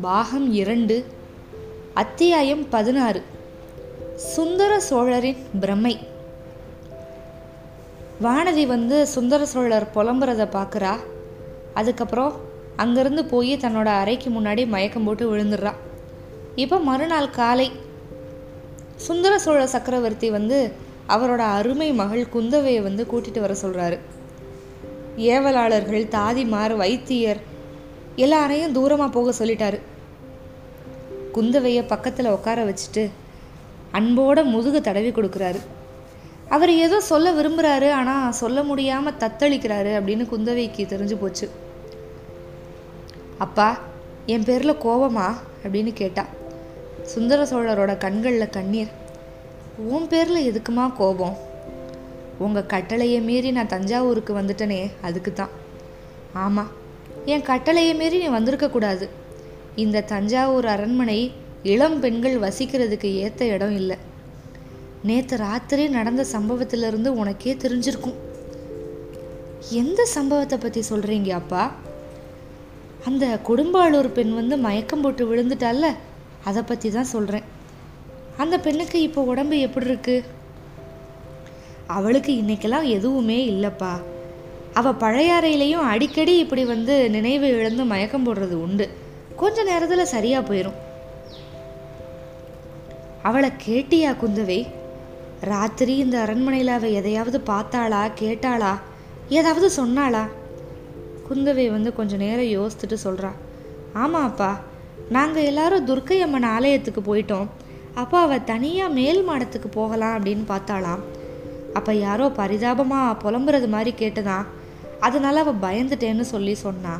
பாகம் இரண்டு அத்தியாயம் பதினாறு. சுந்தர சோழரின் பிரமை. வானதி வந்து சுந்தர சோழர் புலம்புறத பார்க்குறா அதுக்கப்புறம் அங்கேருந்து போய் தன்னோட அறைக்கு முன்னாடி மயக்கம் போட்டு விழுந்துடுறா. இப்போ மறுநாள் காலை சுந்தர சோழ சக்கரவர்த்தி வந்து அவரோட அருமை மகள் குந்தவையை வந்து கூட்டிட்டு வர சொல்கிறாரு ஏவலாளர்கள் தாதிமார் வைத்தியர் எல்லாரையும் தூரமாக போக சொல்லிட்டாரு. குந்தவையை பக்கத்தில் உட்கார வச்சுட்டு அன்போட முதுகு தடவி கொடுக்குறாரு. அவர் ஏதோ சொல்ல விரும்புகிறாரு ஆனால் சொல்ல முடியாமல் தத்தளிக்கிறாரு அப்படின்னு குந்தவைக்கு தெரிஞ்சு போச்சு. அப்பா என் பேரில் கோபமா அப்படின்னு கேட்டா. சுந்தர சோழரோட கண்களில் கண்ணீர். உன் பேரில் எதுக்குமா கோபம்? உங்கள் கட்டளையை மீறி நான் தஞ்சாவூருக்கு வந்துட்டனே அதுக்கு தான் ஆமாம் என் கட்டளையை மீறி நீ வந்திருக்கக்கூடாது இந்த தஞ்சாவூர் அரண்மனை இளம் பெண்கள் வசிக்கிறதுக்கு ஏற்ற இடம் இல்லை. நேற்று ராத்திரி நடந்த சம்பவத்திலிருந்து உனக்கே தெரிஞ்சிருக்கும். எந்த சம்பவத்தை பற்றி சொல்கிறீங்க அப்பா? அந்த கொடும்பாளூர் பெண் வந்து மயக்கம் போட்டு விழுந்துட்டால அதை பற்றி தான் சொல்கிறேன் அந்த பெண்ணுக்கு இப்போ உடம்பு எப்படி இருக்கு? அவளுக்கு இன்னைக்கெல்லாம் எதுவுமே இல்லைப்பா. அவள் பழையாறையிலையும் அடிக்கடி இப்படி வந்து நினைவு இழந்து மயக்கம் போடுறது உண்டு. கொஞ்ச நேரத்தில் சரியாக போயிடும் அவளை கேட்டியா குந்தவை? ராத்திரி இந்த அரண்மனையில் அவள் எதையாவது பார்த்தாளா கேட்டாளா? ஏதாவது சொன்னாளா? குந்தவை வந்து கொஞ்ச நேரம் யோசித்துட்டு சொல்கிறா ஆமாப்பா நாங்கள் எல்லாரும் துர்க்கை அம்மன் ஆலயத்துக்கு போயிட்டோம். அப்போ அவள் தனியாக மேல் மாடத்துக்கு போகலாம் அப்படின்னு பார்த்தாளாம். அப்போ யாரோ பரிதாபமாக புலம்புறது மாதிரி கேட்டுதான் அதனால அவள் பயந்துட்டேன்னு சொல்லி சொன்னா.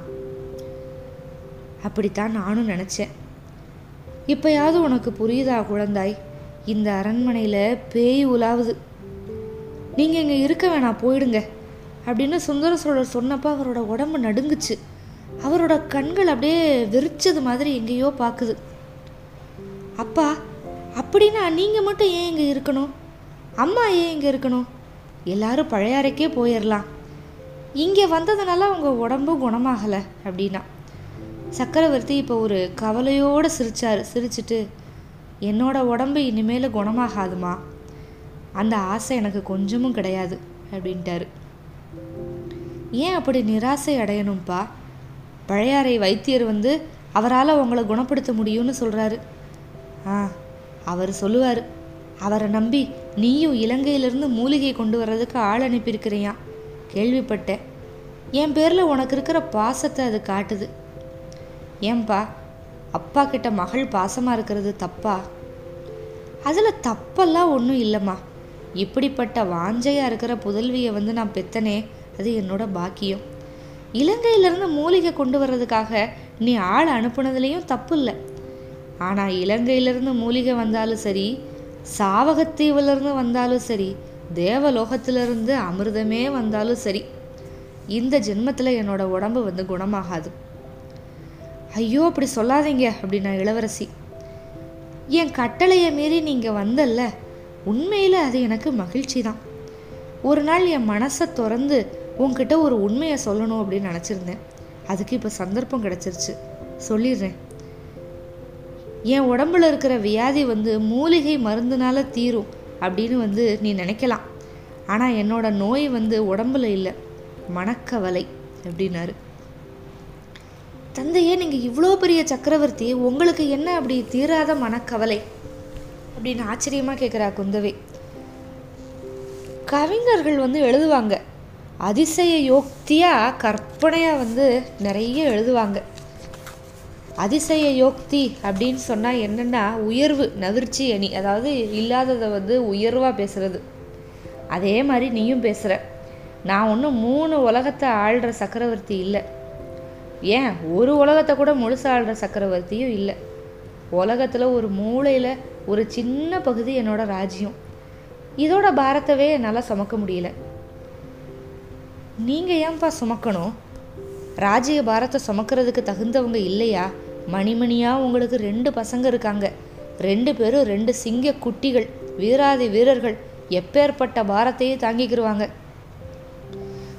அப்படித்தான் நானும் நினச்சேன். இப்போயாவது உனக்கு புரியுதா குழந்தாய்? இந்த அரண்மனையில் பேய் உலாவுது. நீங்கள் இங்கே இருக்க வேணாம் போயிடுங்க. அப்படின்னு சுந்தர சோழர் சொன்னப்போ அவரோட உடம்பு நடுங்குச்சு. அவரோட கண்கள் அப்படியே வெறிச்சது மாதிரி எங்கேயோ பார்க்குது அப்பா அப்படின்னா நீங்கள் மட்டும் ஏன் இங்கே இருக்கணும்? அம்மா ஏன் இங்கே இருக்கணும்? எல்லாரும் பழையாறைக்கே போயிடலாம் இங்கே வந்ததுனால அவங்க உடம்பும் குணமாகலை அப்படின்னா. சக்கரவர்த்தி இப்போ ஒரு கவலையோடு சிரிச்சார். சிரிச்சிட்டு என்னோட உடம்பு இனிமேல் குணமாகாதுமா. அந்த ஆசை எனக்கு கொஞ்சமும் கிடையாது அப்படின்ட்டாரு. ஏன் அப்படி நிராசை அடையணும்ப்பா பழையாறை வைத்தியர் வந்து அவரால் உங்களை குணப்படுத்த முடியும்னு சொல்கிறாரு ஆ அவர் சொல்லுவார். அவரை நம்பி நீயும் இலங்கையிலிருந்து மூலிகை கொண்டு வர்றதுக்கு ஆள் அனுப்பியிருக்கிறியா கேள்விப்பட்டேன். என் பேரில் உனக்கு இருக்கிற பாசத்தை அது காட்டுது. ஏன்பா அப்பா கிட்ட மகள் பாசமாக இருக்கிறது தப்பா? அதில் தப்பெல்லாம் ஒன்றும் இல்லைம்மா. இப்படிப்பட்ட வாஞ்சையாக இருக்கிற புதல்வியை வந்து நான் பெத்தனே அது என்னோட பாக்கியம். இலங்கையிலேருந்து மூலிகை கொண்டு வர்றதுக்காக நீ ஆள் அனுப்புனதுலேயும் தப்பு இல்லை. ஆனால் இலங்கையிலேருந்து மூலிகை வந்தாலும் சரி சாவகத்தீவுலேருந்து வந்தாலும் சரி தேவலோகத்திலிருந்து அமிர்தமே வந்தாலும் சரி இந்த ஜென்மத்தில் என்னோட உடம்பு வந்து குணமாகாது. ஐயோ அப்படி சொல்லாதீங்க அப்படின்னா இளவரசி. என் கட்டளையை மீறி நீங்கள் வந்தல்ல உண்மையில் அது எனக்கு மகிழ்ச்சி தான். ஒரு நாள் என் மனசை திறந்து உன்கிட்ட ஒரு உண்மையை சொல்லணும் அப்படின்னு நினச்சிருந்தேன். அதுக்கு இப்போ சந்தர்ப்பம் கிடச்சிருச்சு. சொல்லிடுறேன். என் உடம்புல இருக்கிற வியாதி வந்து மூலிகை மருந்துனால தீரும் அப்படின்னு வந்து நீ நினைக்கலாம். ஆனால் என்னோட நோய் வந்து உடம்புல இல்லை. மனக்கவலை அப்படின்னாரு. தந்தையே நீங்கள் இவ்வளோ பெரிய சக்கரவர்த்தி உங்களுக்கு என்ன அப்படி தீராத மனக்கவலை அப்படின்னு ஆச்சரியமாக கேட்குறா குந்தவை. கவிஞர்கள் வந்து எழுதுவாங்க. அதிசய யோக்தியாக கற்பனையாக வந்து நிறைய எழுதுவாங்க. அதிசய யோக்தி அப்படின்னு சொன்னால் என்னென்னா உயர்வு நவிர்ச்சி அணி. அதாவது இல்லாததை வந்து உயர்வாக பேசுகிறது அதே மாதிரி நீயும் பேசுகிற நான் ஒன்றும் மூணு உலகத்தை ஆள்ற சக்கரவர்த்தி இல்லை. ஏன்? ஒரு உலகத்தை கூட முழுசாக ஆள்ற சக்கரவர்த்தியும் இல்லை. உலகத்தில் ஒரு மூளையில் ஒரு சின்ன பகுதி என்னோட ராஜ்யம். இதோட பாரத்தவே என்னால் சுமக்க முடியல. நீங்கள் ஏன்பா சுமக்கணும்? ராஜ்ய பாரத்தை சுமக்கிறதுக்கு தகுந்தவங்க இல்லையா? மணிமணியாக உங்களுக்கு ரெண்டு பசங்க இருக்காங்க. ரெண்டு பேரும் ரெண்டு சிங்க குட்டிகள் வீராதி வீரர்கள். எப்பேற்பட்ட பாரத்தையே தாங்கிக்கிருவாங்க.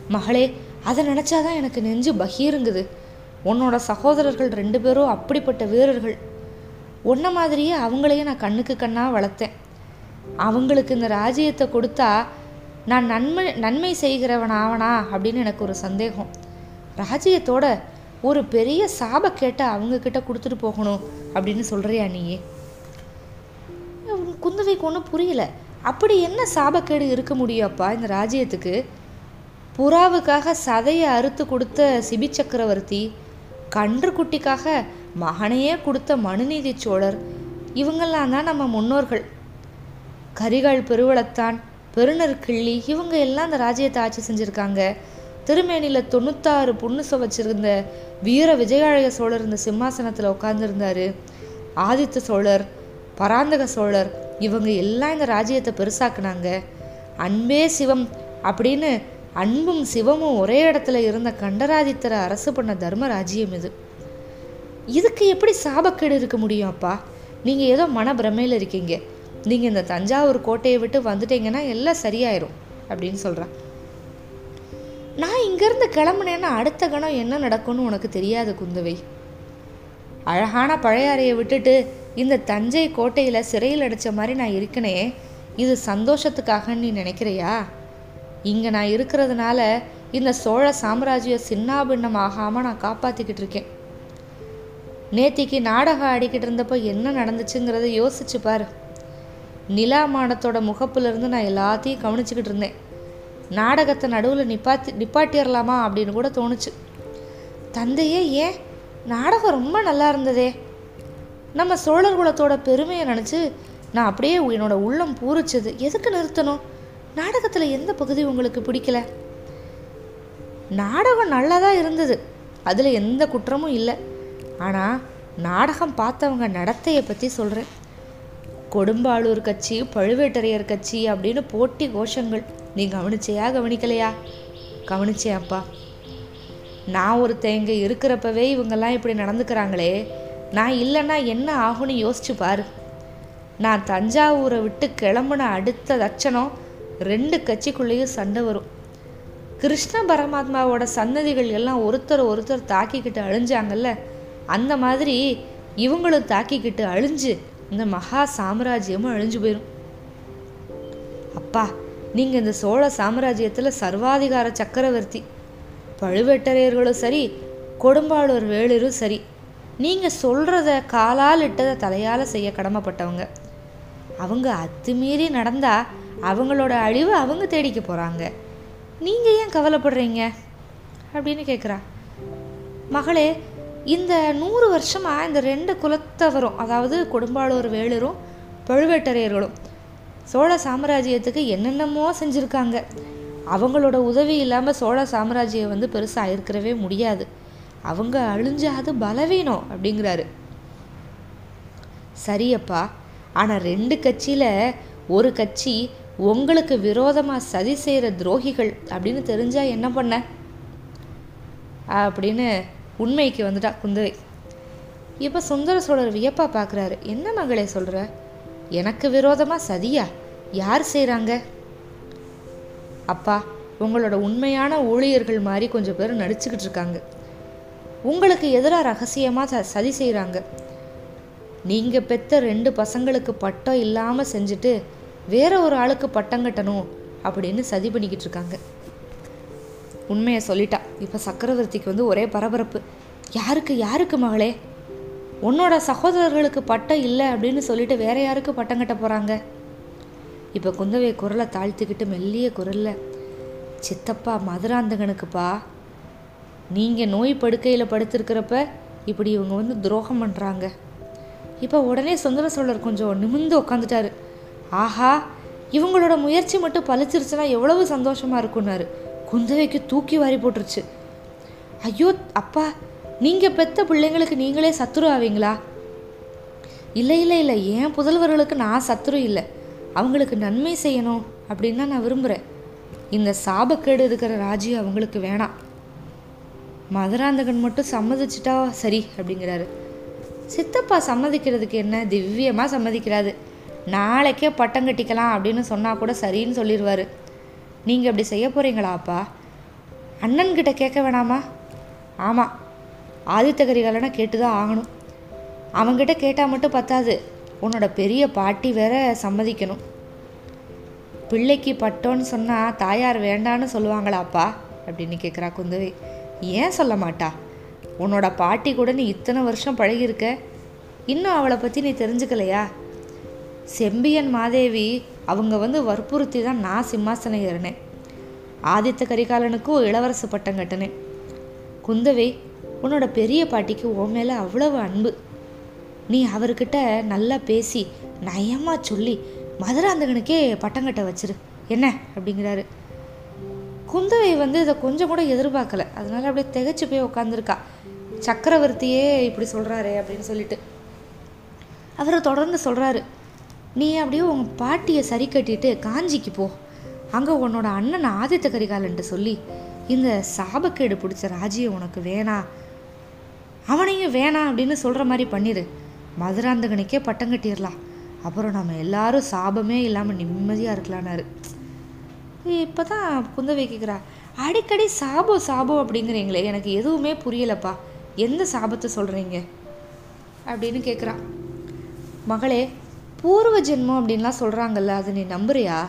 மகளே அதை நினச்சாதான் எனக்கு நெஞ்சு பகீருங்குது. உன்னோட சகோதரர்கள் ரெண்டு பேரும் அப்படிப்பட்ட வீரர்கள். உன்ன மாதிரியே அவங்களையே நான் கண்ணுக்கு கண்ணாக வளர்த்தேன். அவங்களுக்கு இந்த ராஜ்யத்தை கொடுத்தா நான் நன்மை நன்மை செய்கிறவன் ஆவனா அப்படின்னு எனக்கு ஒரு சந்தேகம். ராஜ்யத்தோட ஒரு பெரிய சாப கேட்ட அவங்கக்கிட்ட கொடுத்துட்டு போகணும் அப்படின்னு சொல்கிறியா நீயே? குந்தவைக்கு ஒன்றும் புரியலை. அப்படி என்ன சாபக்கேடு இருக்க முடியும்ப்பா இந்த ராஜ்யத்துக்கு? புறாவுக்காக சதையை அறுத்து கொடுத்த சிபி சக்கரவர்த்தி கன்று குட்டிக்காக மகனையே கொடுத்த மனுநீதி சோழர் இவங்கெல்லாம் தான் நம்ம முன்னோர்கள். கரிகால் பெருவளத்தான் பெருநர் கிள்ளி இவங்க எல்லாம் அந்த ராஜ்யத்தை ஆட்சி செஞ்சுருக்காங்க. திருமேனியில் தொண்ணூத்தாறு புண்ணு வச்சிருந்த வீர விஜயாழக சோழர் இந்த சிம்மாசனத்தில் உட்காந்துருந்தாரு ஆதித்த சோழர் பராந்தக சோழர் இவங்க எல்லாம் இந்த ராஜ்யத்தை பெருசாக்குனாங்க. அன்பே சிவம் அப்படின்னு அன்பும் சிவமும் ஒரே இடத்துல இருந்த கண்டராதித்தரை அரசு பண்ண தர்ம ராஜ்யம் இது. இதுக்கு எப்படி சாபக்கேடு இருக்க முடியும் அப்பா? நீங்கள் ஏதோ மன பிரமையில் இருக்கீங்க. நீங்கள் இந்த தஞ்சாவூர் கோட்டையை விட்டு வந்துட்டீங்கன்னா எல்லாம் சரியாயிரும் அப்படின்னு சொல்கிறான் நான் இங்கேருந்து கிளம்புனேன்னா அடுத்த கணம் என்ன நடக்கும்னு உனக்கு தெரியாது குந்தவை. அழகான பழையாறையை விட்டுட்டு இந்த தஞ்சை கோட்டையில் சிறையில் அடைச்ச மாதிரி நான் இருக்கனே இது சந்தோஷத்துக்காக நீ நினைக்கிறியா? இங்கே நான் இருக்கிறதுனால இந்த சோழ சாம்ராஜ்யம் சின்னாபின்னம் ஆகாமல் நான் காப்பாற்றிக்கிட்டு இருக்கேன். நேத்திக்கு நாடகம் ஆடிக்கிட்டு இருந்தப்போ என்ன நடந்துச்சுங்கிறத யோசிச்சு பாரு. நிலாமானத்தோட முகப்புலேருந்து நான் எல்லாத்தையும் கவனிச்சுக்கிட்டு இருந்தேன். நாடகத்தை நடுவில் நிப்பாத்தி நிப்பாட்டிடலாமா அப்படின்னு கூட தோணுச்சு. தந்தையே ஏன்? நாடகம் ரொம்ப நல்லா இருந்ததே. நம்ம சோழர் குலத்தோட பெருமையை நினச்சி நான் அப்படியே என்னோட உள்ளம் பூரிச்சது. எதுக்கு நிறுத்தணும்? நாடகத்தில் எந்த பகுதி உங்களுக்கு பிடிக்கல? நாடகம் நல்லா இருந்தது. அதில் எந்த குற்றமும் இல்லை. ஆனால் நாடகம் பார்த்தவங்க நடத்தையை பற்றி சொல்கிறேன் கொடும்பாளூர் கட்சி பழுவேட்டரையர் கட்சி அப்படின்னு போட்டி கோஷங்கள். நீ கவனிச்சியா கவனிக்கலையா? கவனிச்சேன்ப்பா நான் ஒருத்தன் இங்கே இருக்கிறப்பவே இவங்கெல்லாம் இப்படி நடந்துக்கிறாங்களே நான் இல்லைன்னா என்ன ஆகும்னு யோசிச்சு பாரு. நான் தஞ்சாவூரை விட்டு கிளம்புன அடுத்த தட்சணம் ரெண்டு கட்சிக்குள்ளேயும் சண்டை வரும். கிருஷ்ண பரமாத்மாவோட சன்னதிகள் எல்லாம் ஒருத்தர் ஒருத்தர் தாக்கிக்கிட்டு அழிஞ்சாங்கல்ல அந்த மாதிரி இவங்களும் தாக்கிக்கிட்டு அழிஞ்சு இந்த மகா சாம்ராஜ்யமும் அழிஞ்சு போயிடும் அப்பா நீங்கள் இந்த சோழ சாம்ராஜ்யத்தில் சர்வாதிகார சக்கரவர்த்தி. பழுவேட்டரையர்களும் சரி கொடும்பாளூர் வேளிரும் சரி நீங்கள் சொல்கிறத காலால் இட்டதை தலையால் செய்ய கடமைப்பட்டவங்க. அவங்க அத்துமீறி நடந்தால் அவங்களோட அழிவு அவங்க தேடிக்க போகிறாங்க நீங்கள் ஏன் கவலைப்படுறீங்க? அப்படின்னு கேட்குறா மகளே இந்த நூறு வருஷமாக இந்த ரெண்டு குலத்தவரும் அதாவது கொடும்பாளூர் வேளரும் பழுவேட்டரையர்களும் சோழ சாம்ராஜ்யத்துக்கு என்னென்னமோ செஞ்சுருக்காங்க. அவங்களோட உதவி இல்லாமல் சோழ சாம்ராஜ்யம் வந்து பெருசாக இருக்கிறவே முடியாது. அவங்க அழிஞ்சாது பலவீனம் அப்படிங்கிறாரு. சரியப்பா ஆனால் ரெண்டு கட்சியில் ஒரு கட்சி உங்களுக்கு விரோதமாக சதி செய்கிற துரோகிகள் அப்படின்னு தெரிஞ்சால் என்ன பண்ண? அப்படின்னு உண்மைக்கு வந்துட்டா குந்தவை. இப்போ சுந்தர சோழர் வியப்பா பார்க்குறாரு என்ன மகளே சொல்கிற எனக்கு விரோதமாக சதியா? யார் செய்கிறாங்க அப்பா உங்களோட உண்மையான ஊழியர்கள் மாதிரி கொஞ்சம் பேர் நடிச்சுக்கிட்டு இருக்காங்க. உங்களுக்கு எதிராக ரகசியமாக சதி செய்கிறாங்க நீங்கள் பெற்ற ரெண்டு பசங்களுக்கு பட்டம் இல்லாமல் செஞ்சுட்டு வேற ஒரு ஆளுக்கு பட்டம் கட்டணும் அப்படின்னு சதி பண்ணிக்கிட்டு இருக்காங்க. உண்மையை சொல்லிட்டா. இப்போ சக்கரவர்த்திக்கு வந்து ஒரே பரபரப்பு. யாருக்கு யாருக்கு மகளே? உன்னோட சகோதரர்களுக்கு பட்டம் இல்லை அப்படின்னு சொல்லிட்டு வேற யாருக்கு பட்டம் கட்ட போகிறாங்க இப்போ குந்தவை குரலை தாழ்த்திக்கிட்டு மெல்லிய குரலில் சித்தப்பா மதுராந்தகனுக்குப்பா நீங்கள் நோய் படுக்கையில் படுத்திருக்கிறப்ப இப்படி இவங்க வந்து துரோகம் பண்ணுறாங்க இப்போ உடனே சுந்தர சோழர் கொஞ்சம் நிமிந்து உட்காந்துட்டாரு ஆஹா இவங்களோட முயற்சி மட்டும் பழிச்சிருச்சுன்னா எவ்வளவு சந்தோஷமாக இருக்குன்னாரு குந்தவைக்கு தூக்கி வாரி போட்டுருச்சு. ஐயோ அப்பா நீங்கள் பெத்த பிள்ளைங்களுக்கு நீங்களே சத்துரு ஆவீங்களா? இல்லை இல்லை இல்லை என் புதல்வர்களுக்கு நான் சத்துரு இல்லை. அவங்களுக்கு நன்மை செய்யணும் அப்படின்னு தான் நான் விரும்புகிறேன் இந்த சாபக்கேடு இருக்கிற ராஜ்யம் அவங்களுக்கு வேணாம். மதுராந்தகன் மட்டும் சம்மதிச்சிட்டா சரி அப்படிங்கிறாரு. சித்தப்பா சம்மதிக்கிறதுக்கு என்ன? திவ்யமாக சம்மதிக்கிறாரு. நாளைக்கே பட்டம் கட்டிக்கலாம் அப்படின்னு சொன்னால் கூட சரின்னு சொல்லிடுவார் நீங்கள் அப்படி செய்ய போகிறீங்களாப்பா அண்ணன்கிட்ட கேட்க வேணாமா? ஆமாம் ஆதித்த கரிகாலனை கேட்டு தான் ஆகணும். அவங்ககிட்ட கேட்டால் மட்டும் பத்தாது. உன்னோட பெரிய பாட்டி வேற சம்மதிக்கணும். பிள்ளைக்கு பட்டோன்னு சொன்னால் தாயார் வேண்டான்னு சொல்லுவாங்களாப்பா அப்படின்னு கேட்குறா குந்தவை. ஏன் சொல்ல மாட்டா? உன்னோட பாட்டி கூட நீ இத்தனை வருஷம் பழகியிருக்க. இன்னும் அவளை பற்றி நீ தெரிஞ்சுக்கலையா? செம்பியன் மாதேவி அவங்க வந்து வற்புறுத்தி தான் நான் சிம்மாசனம் ஏறினேன். ஆதித்த கரிகாலனுக்கும் இளவரசு பட்டம் கட்டினேன். குந்தவை உன்னோட பெரிய பாட்டிக்கு உன் மேலே அவ்வளவு அன்பு. நீ அவர்கிட்ட நல்லா பேசி நயமாக சொல்லி மதுராந்தகனுக்கே பட்டம் கட்ட வச்சிரு. என்ன? அப்படிங்கிறாரு. குந்தவை வந்து இதை கொஞ்சம் கூட எதிர்பார்க்கல. அதனால அப்படியே திகைச்சு போய் உட்காந்துருக்கா சக்கரவர்த்தியே இப்படி சொல்கிறாரே அப்படின்னு சொல்லிட்டு. அவரை தொடர்ந்து சொல்கிறாரு நீ அப்படியே உங்கள் பாட்டியை சரி கட்டிட்டு காஞ்சிக்கு போ. அங்கே உன்னோட அண்ணன் ஆதித்த கரிகாலன்ட்டு சொல்லி இந்த சாபக்கேடு பிடிச்ச ராஜியை உனக்கு வேணாம் அவனையும் வேணாம் அப்படின்னு சொல்கிற மாதிரி பண்ணிடு மதுராந்தகனுக்கே பட்டம் கட்டிடலாம் அப்புறம் நம்ம எல்லாரும் சாபமே இல்லாமல் நிம்மதியாக இருக்கலான்னாரு இப்போ தான் குந்தவை கேட்குறா அடிக்கடி சாபம் சாபம் அப்படிங்கிறீங்களே எனக்கு எதுவுமே புரியலப்பா. எந்த சாபத்தை சொல்கிறீங்க அப்படின்னு கேட்குறான் மகளே பூர்வ ஜென்மம் அப்படின்லாம் சொல்கிறாங்கல்ல அது நீ நம்புறியா?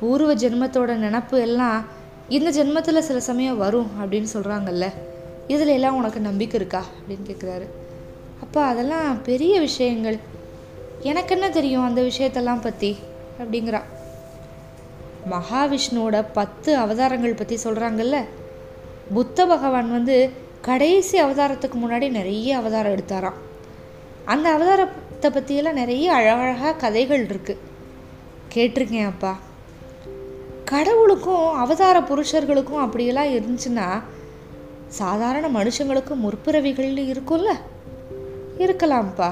பூர்வ ஜென்மத்தோட நினப்பு எல்லாம் இந்த ஜென்மத்தில் சில சமயம் வரும் அப்படின்னு சொல்கிறாங்கல்ல இதில் எல்லாம் உனக்கு நம்பிக்கை இருக்கா? அப்படின்னு கேட்குறாரு அப்பா அதெல்லாம் பெரிய விஷயங்கள். எனக்கு என்ன தெரியும் அந்த விஷயத்தெல்லாம் பற்றி அப்படிங்கிறா. மகாவிஷ்ணுவோட பத்து அவதாரங்கள் பற்றி சொல்கிறாங்கல்ல புத்த பகவான் வந்து கடைசி அவதாரத்துக்கு முன்னாடி நிறைய அவதாரம் எடுத்தாராம். அந்த அவதாரத்தை பற்றியெல்லாம் நிறைய அழகழகாக கதைகள் இருக்குது கேட்டிருக்கேன் அப்பா. கடவுளுக்கும் அவதார புருஷர்களுக்கும் அப்படியெல்லாம் இருந்துச்சுன்னா சாதாரண மனுஷங்களுக்கும் முற்பிறவிகள் இருக்கும்ல? இருக்கலாம்ப்பா.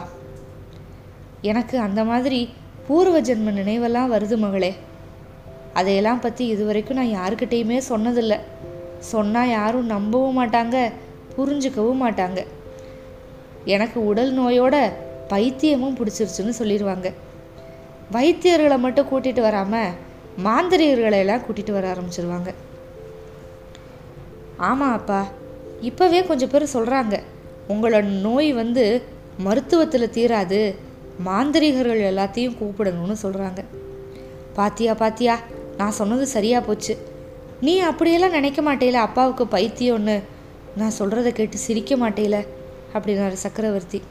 எனக்கு அந்த மாதிரி பூர்வ ஜென்ம நினைவெல்லாம் வருது மகளே. அதையெல்லாம் பற்றி இதுவரைக்கும் நான் யாருக்கிட்டேயுமே சொன்னதில்லை. சொன்னால் யாரும் நம்பவும் மாட்டாங்க புரிஞ்சுக்கவும் மாட்டாங்க. எனக்கு உடல் நோயோட பைத்தியமும் பிடிச்சிருச்சுன்னு சொல்லிடுவாங்க வைத்தியர்களை மட்டும் கூட்டிகிட்டு வராமல் மாந்திரிகர்களை எல்லாம் கூட்டிகிட்டு வர ஆரம்பிச்சிருவாங்க. ஆமாம் அப்பா இப்போவே கொஞ்சம் பேர் சொல்கிறாங்க உங்களோட நோய் வந்து மருத்துவத்தில் தீராது. மாந்திரிகர்கள் எல்லாத்தையும் கூப்பிடணும்னு சொல்கிறாங்க பாத்தியா பாத்தியா நான் சொன்னது சரியாக போச்சு. நீ அப்படியெல்லாம் நினைக்க மாட்டேல அப்பாவுக்கு பைத்தியம்னு. நான் சொல்கிறத கேட்டு சிரிக்க மாட்டேல அப்படின்னாரு சக்கரவர்த்தி.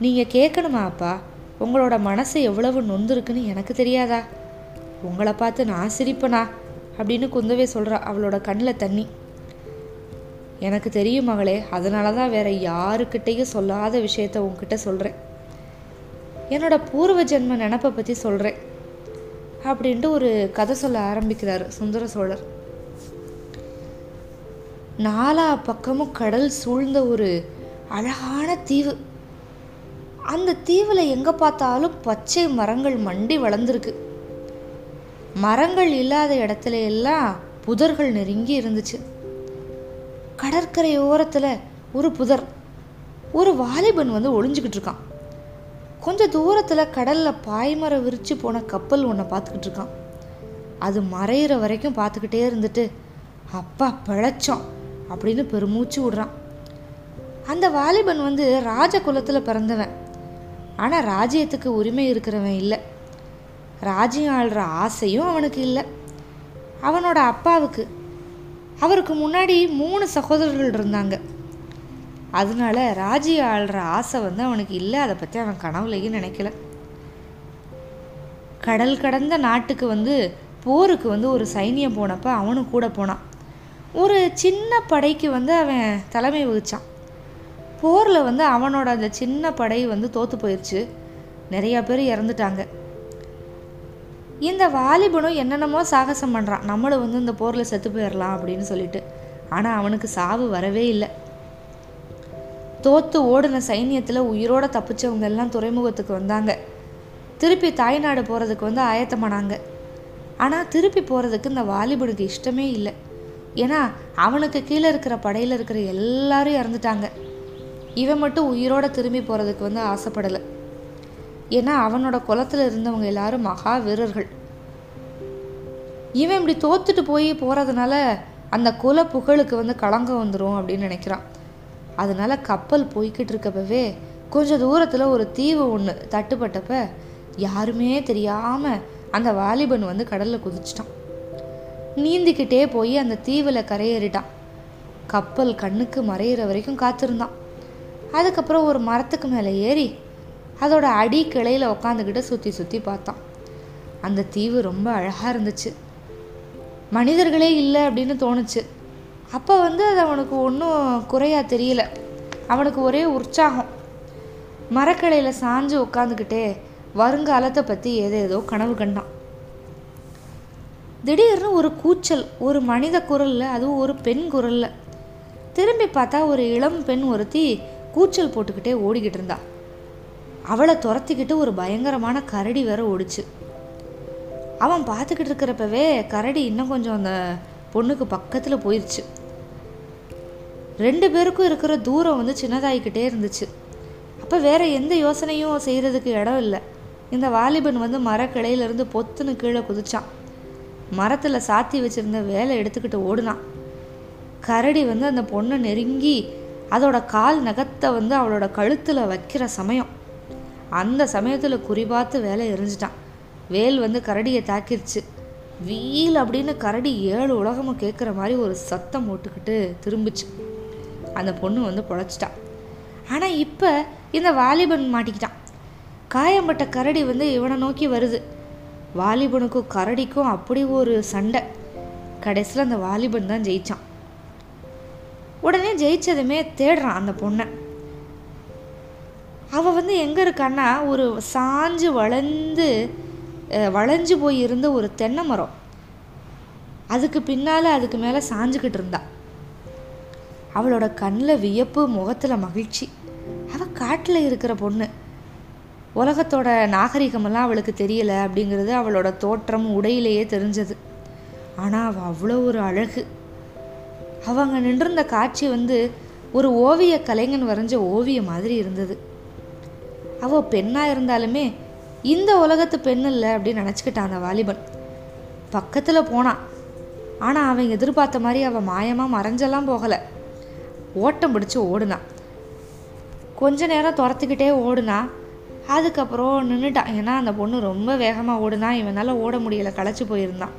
நீங்கள் கேட்கணுமா அப்பா? உங்களோட மனசு எவ்வளவு நொந்துருக்குன்னு எனக்கு தெரியாதா? உங்களை பார்த்து நான் சிரிப்பனா? அப்படின்னு குந்தவே சொல்கிறா அவளோட கண்ணில் தண்ணி. எனக்கு தெரியும் மகளே அதனால தான் வேற யாருக்கிட்டேயும் சொல்லாத விஷயத்த உங்ககிட்ட சொல்கிறேன் என்னோட பூர்வ ஜென்ம நினப்பை பற்றி சொல்கிறேன் அப்படின்ட்டு ஒரு கதை சொல்ல ஆரம்பிக்கிறார் சுந்தர சோழர். நாலா பக்கமும் கடல் சூழ்ந்த ஒரு அழகான தீவு. அந்த தீவில் எங்கே பார்த்தாலும் பச்சை மரங்கள் மண்டி வளர்ந்துருக்கு. மரங்கள் இல்லாத இடத்துல எல்லாம் புதர்கள் நெருங்கி இருந்துச்சு. கடற்கரை ஓரத்தில் ஒரு புதர் ஒரு வாலிபன் வந்து ஒளிஞ்சுக்கிட்டு இருக்கான். கொஞ்சம் தூரத்தில் கடலில் பாய்மரம் விரித்து போன கப்பல் ஒன்றை பார்த்துக்கிட்டு இருக்கான். அது மறையிற வரைக்கும் பார்த்துக்கிட்டே இருந்துட்டு அப்பா பிழைச்சோம் அப்படின்னு பெருமூச்சு விடுறான். அந்த வாலிபன் வந்து ராஜ குலத்தில் பிறந்தவன். ஆனால் ராஜ்யத்துக்கு உரிமை இருக்கிறவன் இல்லை. ராஜ்யம் ஆள்ற ஆசையும் அவனுக்கு இல்லை. அவனோட அப்பாவுக்கு அவருக்கு முன்னாடி மூணு சகோதரர்கள் இருந்தாங்க. அதனால ராஜி ஆள்ற ஆசை வந்து அவனுக்கு இல்லை. அதை பற்றி அவன் கனவுலையும் நினைக்கல. கடல் கடந்த நாட்டுக்கு வந்து போருக்கு வந்து ஒரு சைனியம் போனப்போ அவனும் கூட போனான். ஒரு சின்ன படைக்கு வந்து அவன் தலைமை வகிச்சான். போரில் வந்து அவனோட அந்த சின்ன படை வந்து தோற்று போயிடுச்சு நிறையா பேர் இறந்துட்டாங்க. இந்த வாலிபனும் என்னென்னமோ சாகசம் பண்ணுறான் நம்மளும் வந்து இந்த போரில் செத்து போயிடலாம் அப்படின்னு சொல்லிட்டு. ஆனால் அவனுக்கு சாவு வரவே இல்லை. தோத்து ஓடின சைனியத்தில் உயிரோட தப்பிச்சவங்க எல்லாம் துறைமுகத்துக்கு வந்தாங்க. திருப்பி தாய்நாடு போகிறதுக்கு வந்து ஆயத்தமானாங்க. ஆனால் திருப்பி போகிறதுக்கு இந்த வாலிபனுக்கு இஷ்டமே இல்லை. ஏன்னா அவனுக்கு கீழே இருக்கிற படையில் இருக்கிற எல்லாரும் இறந்துட்டாங்க. இவன் மட்டும் உயிரோட திரும்பி போகிறதுக்கு வந்து ஆசைப்படலை. ஏன்னா அவனோட குலத்தில் இருந்தவங்க எல்லாரும் மகா வீரர்கள். இவன் இப்படி தோத்துட்டு போய் போகிறதுனால அந்த குல புகழுக்கு வந்து களங்கம் வந்துடும் அப்படின்னு நினைக்கிறான். அதனால கப்பல் போய்கிட்டு இருக்கப்பவே கொஞ்சம் தூரத்தில் ஒரு தீவு ஒன்று தட்டுப்பட்டப்ப யாருமே தெரியாமல் அந்த வாலிபன் வந்து கடலில் குதிச்சிட்டான். நீந்திக்கிட்டே போய் அந்த தீவில் கரையேறிட்டான். கப்பல் கண்ணுக்கு மறையிற வரைக்கும் காத்திருந்தான். அதுக்கப்புறம் ஒரு மரத்துக்கு மேலே ஏறி அதோட அடி கிளையில் உக்காந்துக்கிட்டு சுற்றி சுற்றி பார்த்தான் அந்த தீவு ரொம்ப அழகாக இருந்துச்சு. மனிதர்களே இல்லை அப்படின்னு தோணுச்சு. அப்போ வந்து அது அவனுக்கு ஒன்றும் குறையா தெரியல. அவனுக்கு ஒரே உற்சாகம். மரக்கடையில் சாஞ்சு உட்காந்துக்கிட்டே வருங்காலத்தை பற்றி ஏதோ ஏதோ கனவு கண்டான். திடீர்னு ஒரு கூச்சல் ஒரு மனித குரலில் அதுவும் ஒரு பெண் குரலில். திரும்பி பார்த்தா ஒரு இளம் பெண் ஒருத்தி கூச்சல் போட்டுக்கிட்டே ஓடிக்கிட்டு இருந்தாள் அவளை துரத்திக்கிட்டு ஒரு பயங்கரமான கரடி வேற ஓடிச்சு. அவன் பார்த்துக்கிட்டு இருக்கிறப்பவே கரடி இன்னும் கொஞ்சம் அந்த பொண்ணுக்கு பக்கத்தில் போயிடுச்சு ரெண்டு பேருக்கும் இருக்கிற தூரம் வந்து சின்னதாகிக்கிட்டே இருந்துச்சு. அப்போ வேற எந்த யோசனையும் செய்கிறதுக்கு இடம் இல்லை. இந்த வாலிபன் வந்து மரக்கிளையிலேருந்து பொத்துன்னு கீழே குதிச்சான். மரத்தில் சாத்தி வச்சிருந்த வேலை எடுத்துக்கிட்டு ஓடுனான். கரடி வந்து அந்த பொண்ணை நெருங்கி அதோட கால் நகத்தை வந்து அவளோட கழுத்தில் வைக்கிற சமயம். அந்த சமயத்தில் குறிபார்த்து வேலை எரிஞ்சிட்டான். வேல் வந்து கரடியை தாக்கிருச்சு. வீல் அப்படின்னு கரடி ஏழு உலகமும் கேட்குற மாதிரி ஒரு சத்தம் போட்டுக்கிட்டு திரும்பிச்சு. அந்த பொண்ணு வந்து பொழைச்சிட்டான் ஆனால் இப்போ இந்த வாலிபன் மாட்டிக்கிட்டான். காயம்பட்ட கரடி வந்து இவனை நோக்கி வருது. வாலிபனுக்கும் கரடிக்கும் அப்படி ஒரு சண்டை. கடைசியில் அந்த வாலிபன் தான் ஜெயிச்சான். உடனே ஜெயிச்சதுமே தேடுறான் அந்த பொண்ணை. அவள் வந்து எங்கே இருக்கான்னா ஒரு சாஞ்சு வளர்ந்து வளைஞ்சு போய் இருந்த ஒரு தென்னை மரம். அதுக்கு பின்னால் அதுக்கு மேலே சாஞ்சுக்கிட்டு இருந்தா. அவளோட கண்ணில் வியப்பு முகத்தில் மகிழ்ச்சி. அவள் காட்டில் இருக்கிற பொண்ணு. உலகத்தோட நாகரிகமெல்லாம் அவளுக்கு தெரியல அப்படிங்கிறது அவளோட தோற்றம் உடையிலேயே தெரிஞ்சது. ஆனால் அவள் அவ்வளோ ஒரு அழகு. அவங்க நின்றிருந்த காட்சி வந்து ஒரு ஓவிய கலைஞன் வரைஞ்ச ஓவியம் மாதிரி இருந்தது. அவள் பெண்ணாக இருந்தாலுமே இந்த உலகத்து பெண் இல்லை அப்படின்னு நினச்சிக்கிட்டான் அந்த வாலிபன். பக்கத்தில் போனான் ஆனால் அவன் எதிர்பார்த்த மாதிரி அவள் மாயமாக மறைஞ்செல்லாம் போகலை. ஓட்டம் பிடிச்சி ஓடுனான் கொஞ்ச நேரம் துரத்துக்கிட்டே ஓடுனா அதுக்கப்புறம் நின்றுட்டான் ஏன்னா அந்த பொண்ணு ரொம்ப வேகமாக ஓடுனா இவனால் ஓட முடியலை களைச்சி போயிருந்தான்.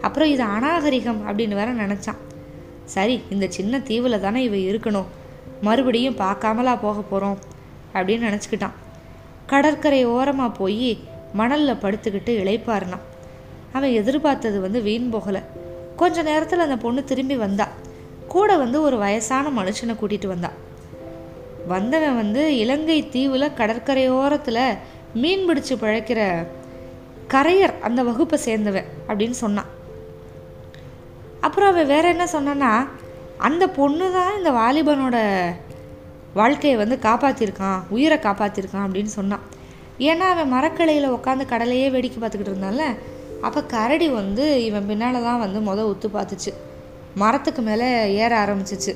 அப்புறம் இது அநாகரிகம் அப்படின்னு வேற நினச்சான். சரி இந்த சின்ன தீவில் தானே இவ இருக்கணும். மறுபடியும் பார்க்காமலா போக போகிறோம் அப்படின்னு நினச்சிக்கிட்டான். கடற்கரை ஓரமாக போய் மணலில் படுத்துக்கிட்டு இளைப்பாருனான் அவன் எதிர்பார்த்தது வந்து வீண் போகலை. கொஞ்ச நேரத்தில் அந்த பொண்ணு திரும்பி வந்தா. கூட வந்து ஒரு வயசான மனுஷனை கூட்டிகிட்டு வந்தா. வந்தவன் வந்து இலங்கை தீவில் கடற்கரையோரத்தில் மீன் பிடிச்சு பிழைக்கிற கரையர் அந்த வகுப்பை சேர்ந்தவன் அப்படின்னு சொன்னான். அப்புறம் அவன் வேற என்ன சொன்னான்னா அந்த பொண்ணு தான் இந்த வாலிபனோட வாழ்க்கையை வந்து காப்பாற்றிருக்கான் உயிரை காப்பாற்றிருக்கான் அப்படின்னு சொன்னான். ஏன்னா அவன் மரக்கிளையில் உட்காந்து கடலையே வேடிக்கை பார்த்துக்கிட்டு இருந்தால அப்போ கரடி வந்து இவன் பின்னால் தான் வந்து மொதல் உத்து பார்த்துச்சு. மரத்துக்கு மேலே ஏற ஆரம்பிச்சிச்சு.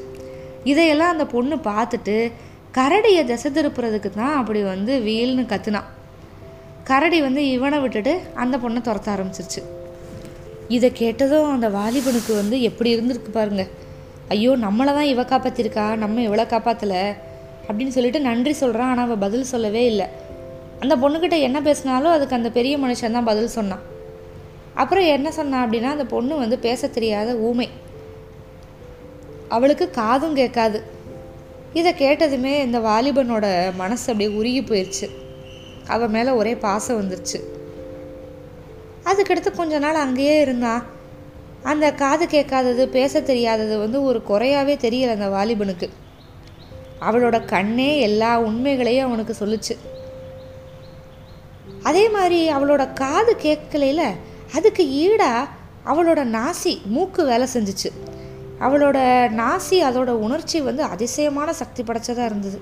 இதையெல்லாம் அந்த பொண்ணு பார்த்துட்டு கரடியை திசை திருப்புறதுக்கு தான் அப்படி வந்து வீல்னு கத்துனான். கரடி வந்து இவனை விட்டுட்டு அந்த பொண்ணை துரத்த ஆரம்பிச்சிருச்சு. இதை கேட்டதும் அந்த வாலிபனுக்கு வந்து எப்படி இருந்திருக்கு பாருங்கள் ஐயோ நம்மளை தான் இவ காப்பாற்றிருக்கா நம்ம இவ்வளோ காப்பாற்றலை அப்படின்னு சொல்லிட்டு நன்றி சொல்கிறான் ஆனால் அவள் பதில் சொல்லவே இல்லை. அந்த பொண்ணுக்கிட்ட என்ன பேசினாலும் அதுக்கு அந்த பெரிய மனுஷன் தான் பதில் சொன்னான். அப்புறம் என்ன சொன்னான் அப்படின்னா அந்த பொண்ணு வந்து பேச தெரியாத ஊமை. அவளுக்கு காதும் கேட்காது. இதை கேட்டதுமே இந்த வாலிபனோட மனசு அப்படியே உருகி போயிடுச்சு அவள் மேலே ஒரே பாசம் வந்துருச்சு. அதுக்கடுத்து கொஞ்ச நாள் அங்கேயே இருந்தான். அந்த காது கேட்காதது பேச தெரியாதது வந்து ஒரு குறையாவே தெரியல அந்த வாலிபனுக்கு. அவளோட கண்ணே எல்லா உண்மைகளையும் அவனுக்கு சொல்லுச்சு. அதே மாதிரி அவளோட காது கேட்கலையில அதுக்கு ஈடாக அவளோட நாசி மூக்கு வேலை செஞ்சுச்சு. அவளோட நாசி அதோட உணர்ச்சி வந்து அதிசயமான சக்தி படைச்சதாக இருந்தது.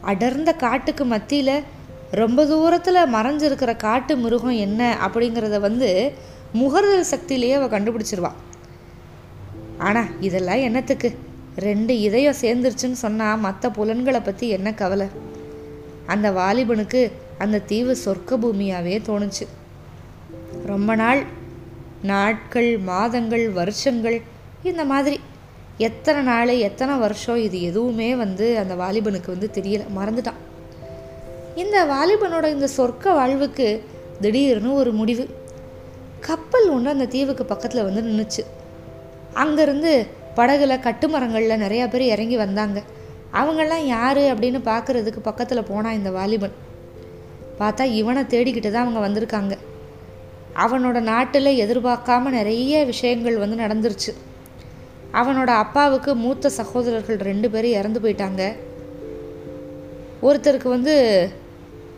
அடர்ந்த காட்டுக்கு மத்தியில் ரொம்ப தூரத்தில் மறைஞ்சிருக்கிற காட்டு மிருகம் என்ன அப்படிங்கிறத வந்து முகர்தல் சக்தியிலேயே அவள் கண்டுபிடிச்சிருவா. ஆனால் இதெல்லாம் என்னத்துக்கு? ரெண்டு இதயம் சேர்ந்துருச்சுன்னு சொன்னால் மற்ற புலன்களை பற்றி என்ன கவலை? அந்த வாலிபனுக்கு அந்த தீவு சொர்க்க பூமியாகவே தோணுச்சு. ரொம்ப நாள் நாட்கள் மாதங்கள் வருஷங்கள் இந்த மாதிரி. எத்தனை நாள் எத்தனை வருஷம் இது எதுவுமே வந்து அந்த வாலிபனுக்கு வந்து தெரியல. மறந்துட்டான். இந்த வாலிபனோட இந்த சொர்க்க வாழ்வுக்கு திடீர்னு ஒரு முடிவு. கப்பல் ஒன்று அந்த தீவுக்கு பக்கத்தில் வந்து நின்றுச்சு அங்கேருந்து படகுல கட்டுமரங்களில் நிறையா பேர் இறங்கி வந்தாங்க. அவங்கெல்லாம் யார் அப்படின்னு பார்க்குறதுக்கு பக்கத்தில் போனான் இந்த வாலிபன். பார்த்தா இவனை தேடிக்கிட்டு தான் அவங்க வந்திருக்காங்க. அவனோட நாட்டில் எதிர்பார்க்காம நிறைய விஷயங்கள் வந்து நடந்துருச்சு. அவனோட அப்பாவுக்கு மூத்த சகோதரர்கள் ரெண்டு பேரும் இறந்து போயிட்டாங்க. ஒருத்தருக்கு வந்து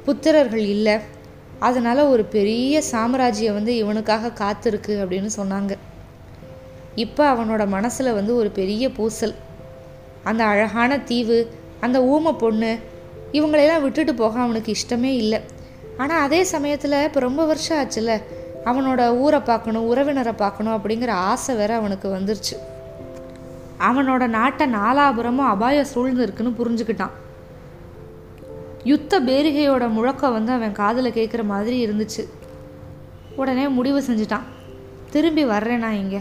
புத்திரர்கள் இல்லை. அதனால் ஒரு பெரிய சாம்ராஜ்யம் வந்து இவனுக்காக காத்திருக்கு அப்படின்னு சொன்னாங்க. இப்போ அவனோட மனசில் வந்து ஒரு பெரிய பூசல். அந்த அழகான தீவு அந்த ஊமை பொண்ணு இவங்களையெல்லாம் விட்டுட்டு போக அவனுக்கு இஷ்டமே இல்லை. ஆனால் அதே சமயத்தில் இப்போ ரொம்ப வருஷம் ஆச்சுல்ல அவனோட ஊரை பார்க்கணும் உறவினரை பார்க்கணும் அப்படிங்கிற ஆசை வேற அவனுக்கு வந்துருச்சு. அவனோட நாட்டை நாலாபுரமும் அபாயம் சூழ்ந்து இருக்குன்னு புரிஞ்சுக்கிட்டான். யுத்த பேரிகையோட முழக்கம் வந்து அவன் காதில் கேட்குற மாதிரி இருந்துச்சு. உடனே முடிவு செஞ்சுட்டான். திரும்பி வர்றேன் நான் இங்கே?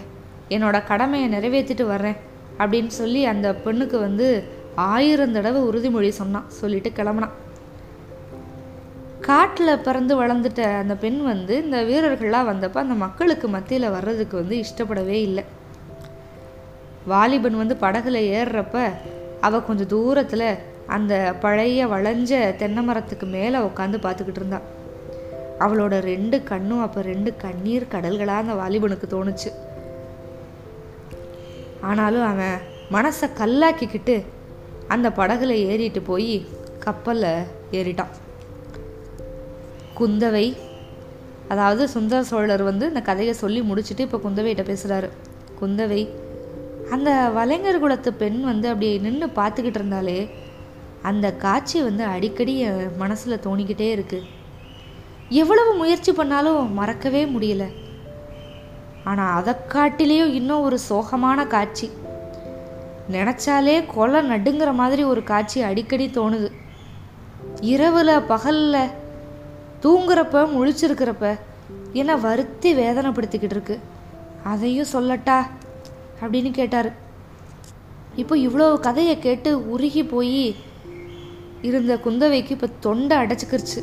என்னோட கடமையை நிறைவேற்றிட்டு வர்றேன் அப்படின்னு சொல்லி அந்த பெண்ணுக்கு வந்து ஆயிரம் தடவை உறுதிமொழி சொன்னான். சொல்லிட்டு கிளம்புனான். காட்டில் பிறந்து வளர்ந்துட்ட அந்த பெண் வந்து இந்த வீரர்கள்லாம் வந்தப்போ அந்த மக்களுக்கு மத்தியில் வர்றதுக்கு வந்து இஷ்டப்படவே இல்லை. வாலிபன் வந்து படகுல ஏறுறப்ப அவள் கொஞ்சம் தூரத்தில் அந்த பழைய வளைஞ்ச தென்னை மரத்துக்கு மேலே உட்காந்து பார்த்துக்கிட்டு இருந்தான் அவளோட ரெண்டு கண்ணும் அப்போ ரெண்டு கண்ணீர் கடல்களாக அந்த வாலிபனுக்கு தோணுச்சு. ஆனாலும் அவன் மனசை கல்லாக்கிக்கிட்டு அந்த படகுல ஏறிட்டு போய் கப்பலில் ஏறிட்டான். குந்தவை அதாவது சுந்தர சோழர் வந்து இந்த கதையை சொல்லி முடிச்சுட்டு இப்போ குந்தவைகிட்ட பேசுகிறாரு குந்தவை அந்த வலைஞர் குலத்து பெண் வந்து அப்படி நின்று பார்த்துக்கிட்டு இருந்தாலே அந்த காட்சி வந்து அடிக்கடி என் மனசில் தோணிக்கிட்டே இருக்குது எவ்வளவு முயற்சி பண்ணாலும் மறக்கவே முடியல. ஆனால் அதை காட்டிலேயும் இன்னும் ஒரு சோகமான காட்சி. நினச்சாலே கொலை நடுங்கிற மாதிரி ஒரு காட்சி அடிக்கடி தோணுது. இரவில் பகலில் தூங்குறப்ப முழிச்சிருக்கிறப்ப என்ன வருத்தி வேதனைப்படுத்திக்கிட்டு இருக்கு. அதையும் சொல்லட்டா? அப்படின்னு கேட்டார். இப்போ இவ்வளோ கதையை கேட்டு உருகி போய் இருந்த குந்தவைக்கு இப்போ தொண்டை அடைச்சிக்கிருச்சு.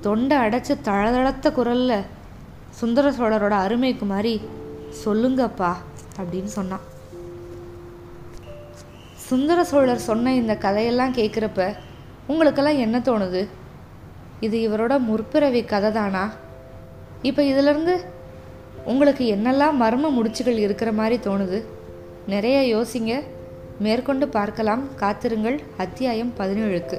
தொண்டை அடைச்சி தளதளத்த குரலில் சுந்தர சோழரோட அருமைக்கு மாதிரி சொல்லுங்கப்பா அப்படின்னு சொன்னான். சுந்தர சோழர் சொன்ன இந்த கதையெல்லாம் கேட்குறப்ப உங்களுக்கெல்லாம் என்ன தோணுது? இது இவரோட முற்பிறவி கதை தானா இப்போ இதிலிருந்து உங்களுக்கு என்னெல்லாம் மர்ம முடிச்சுகள் இருக்கிற மாதிரி தோணுது? நிறைய யோசிங்க. மேற்கொண்டு பார்க்கலாம். காத்திருங்கள். அத்தியாயம் பதினேழுக்கு.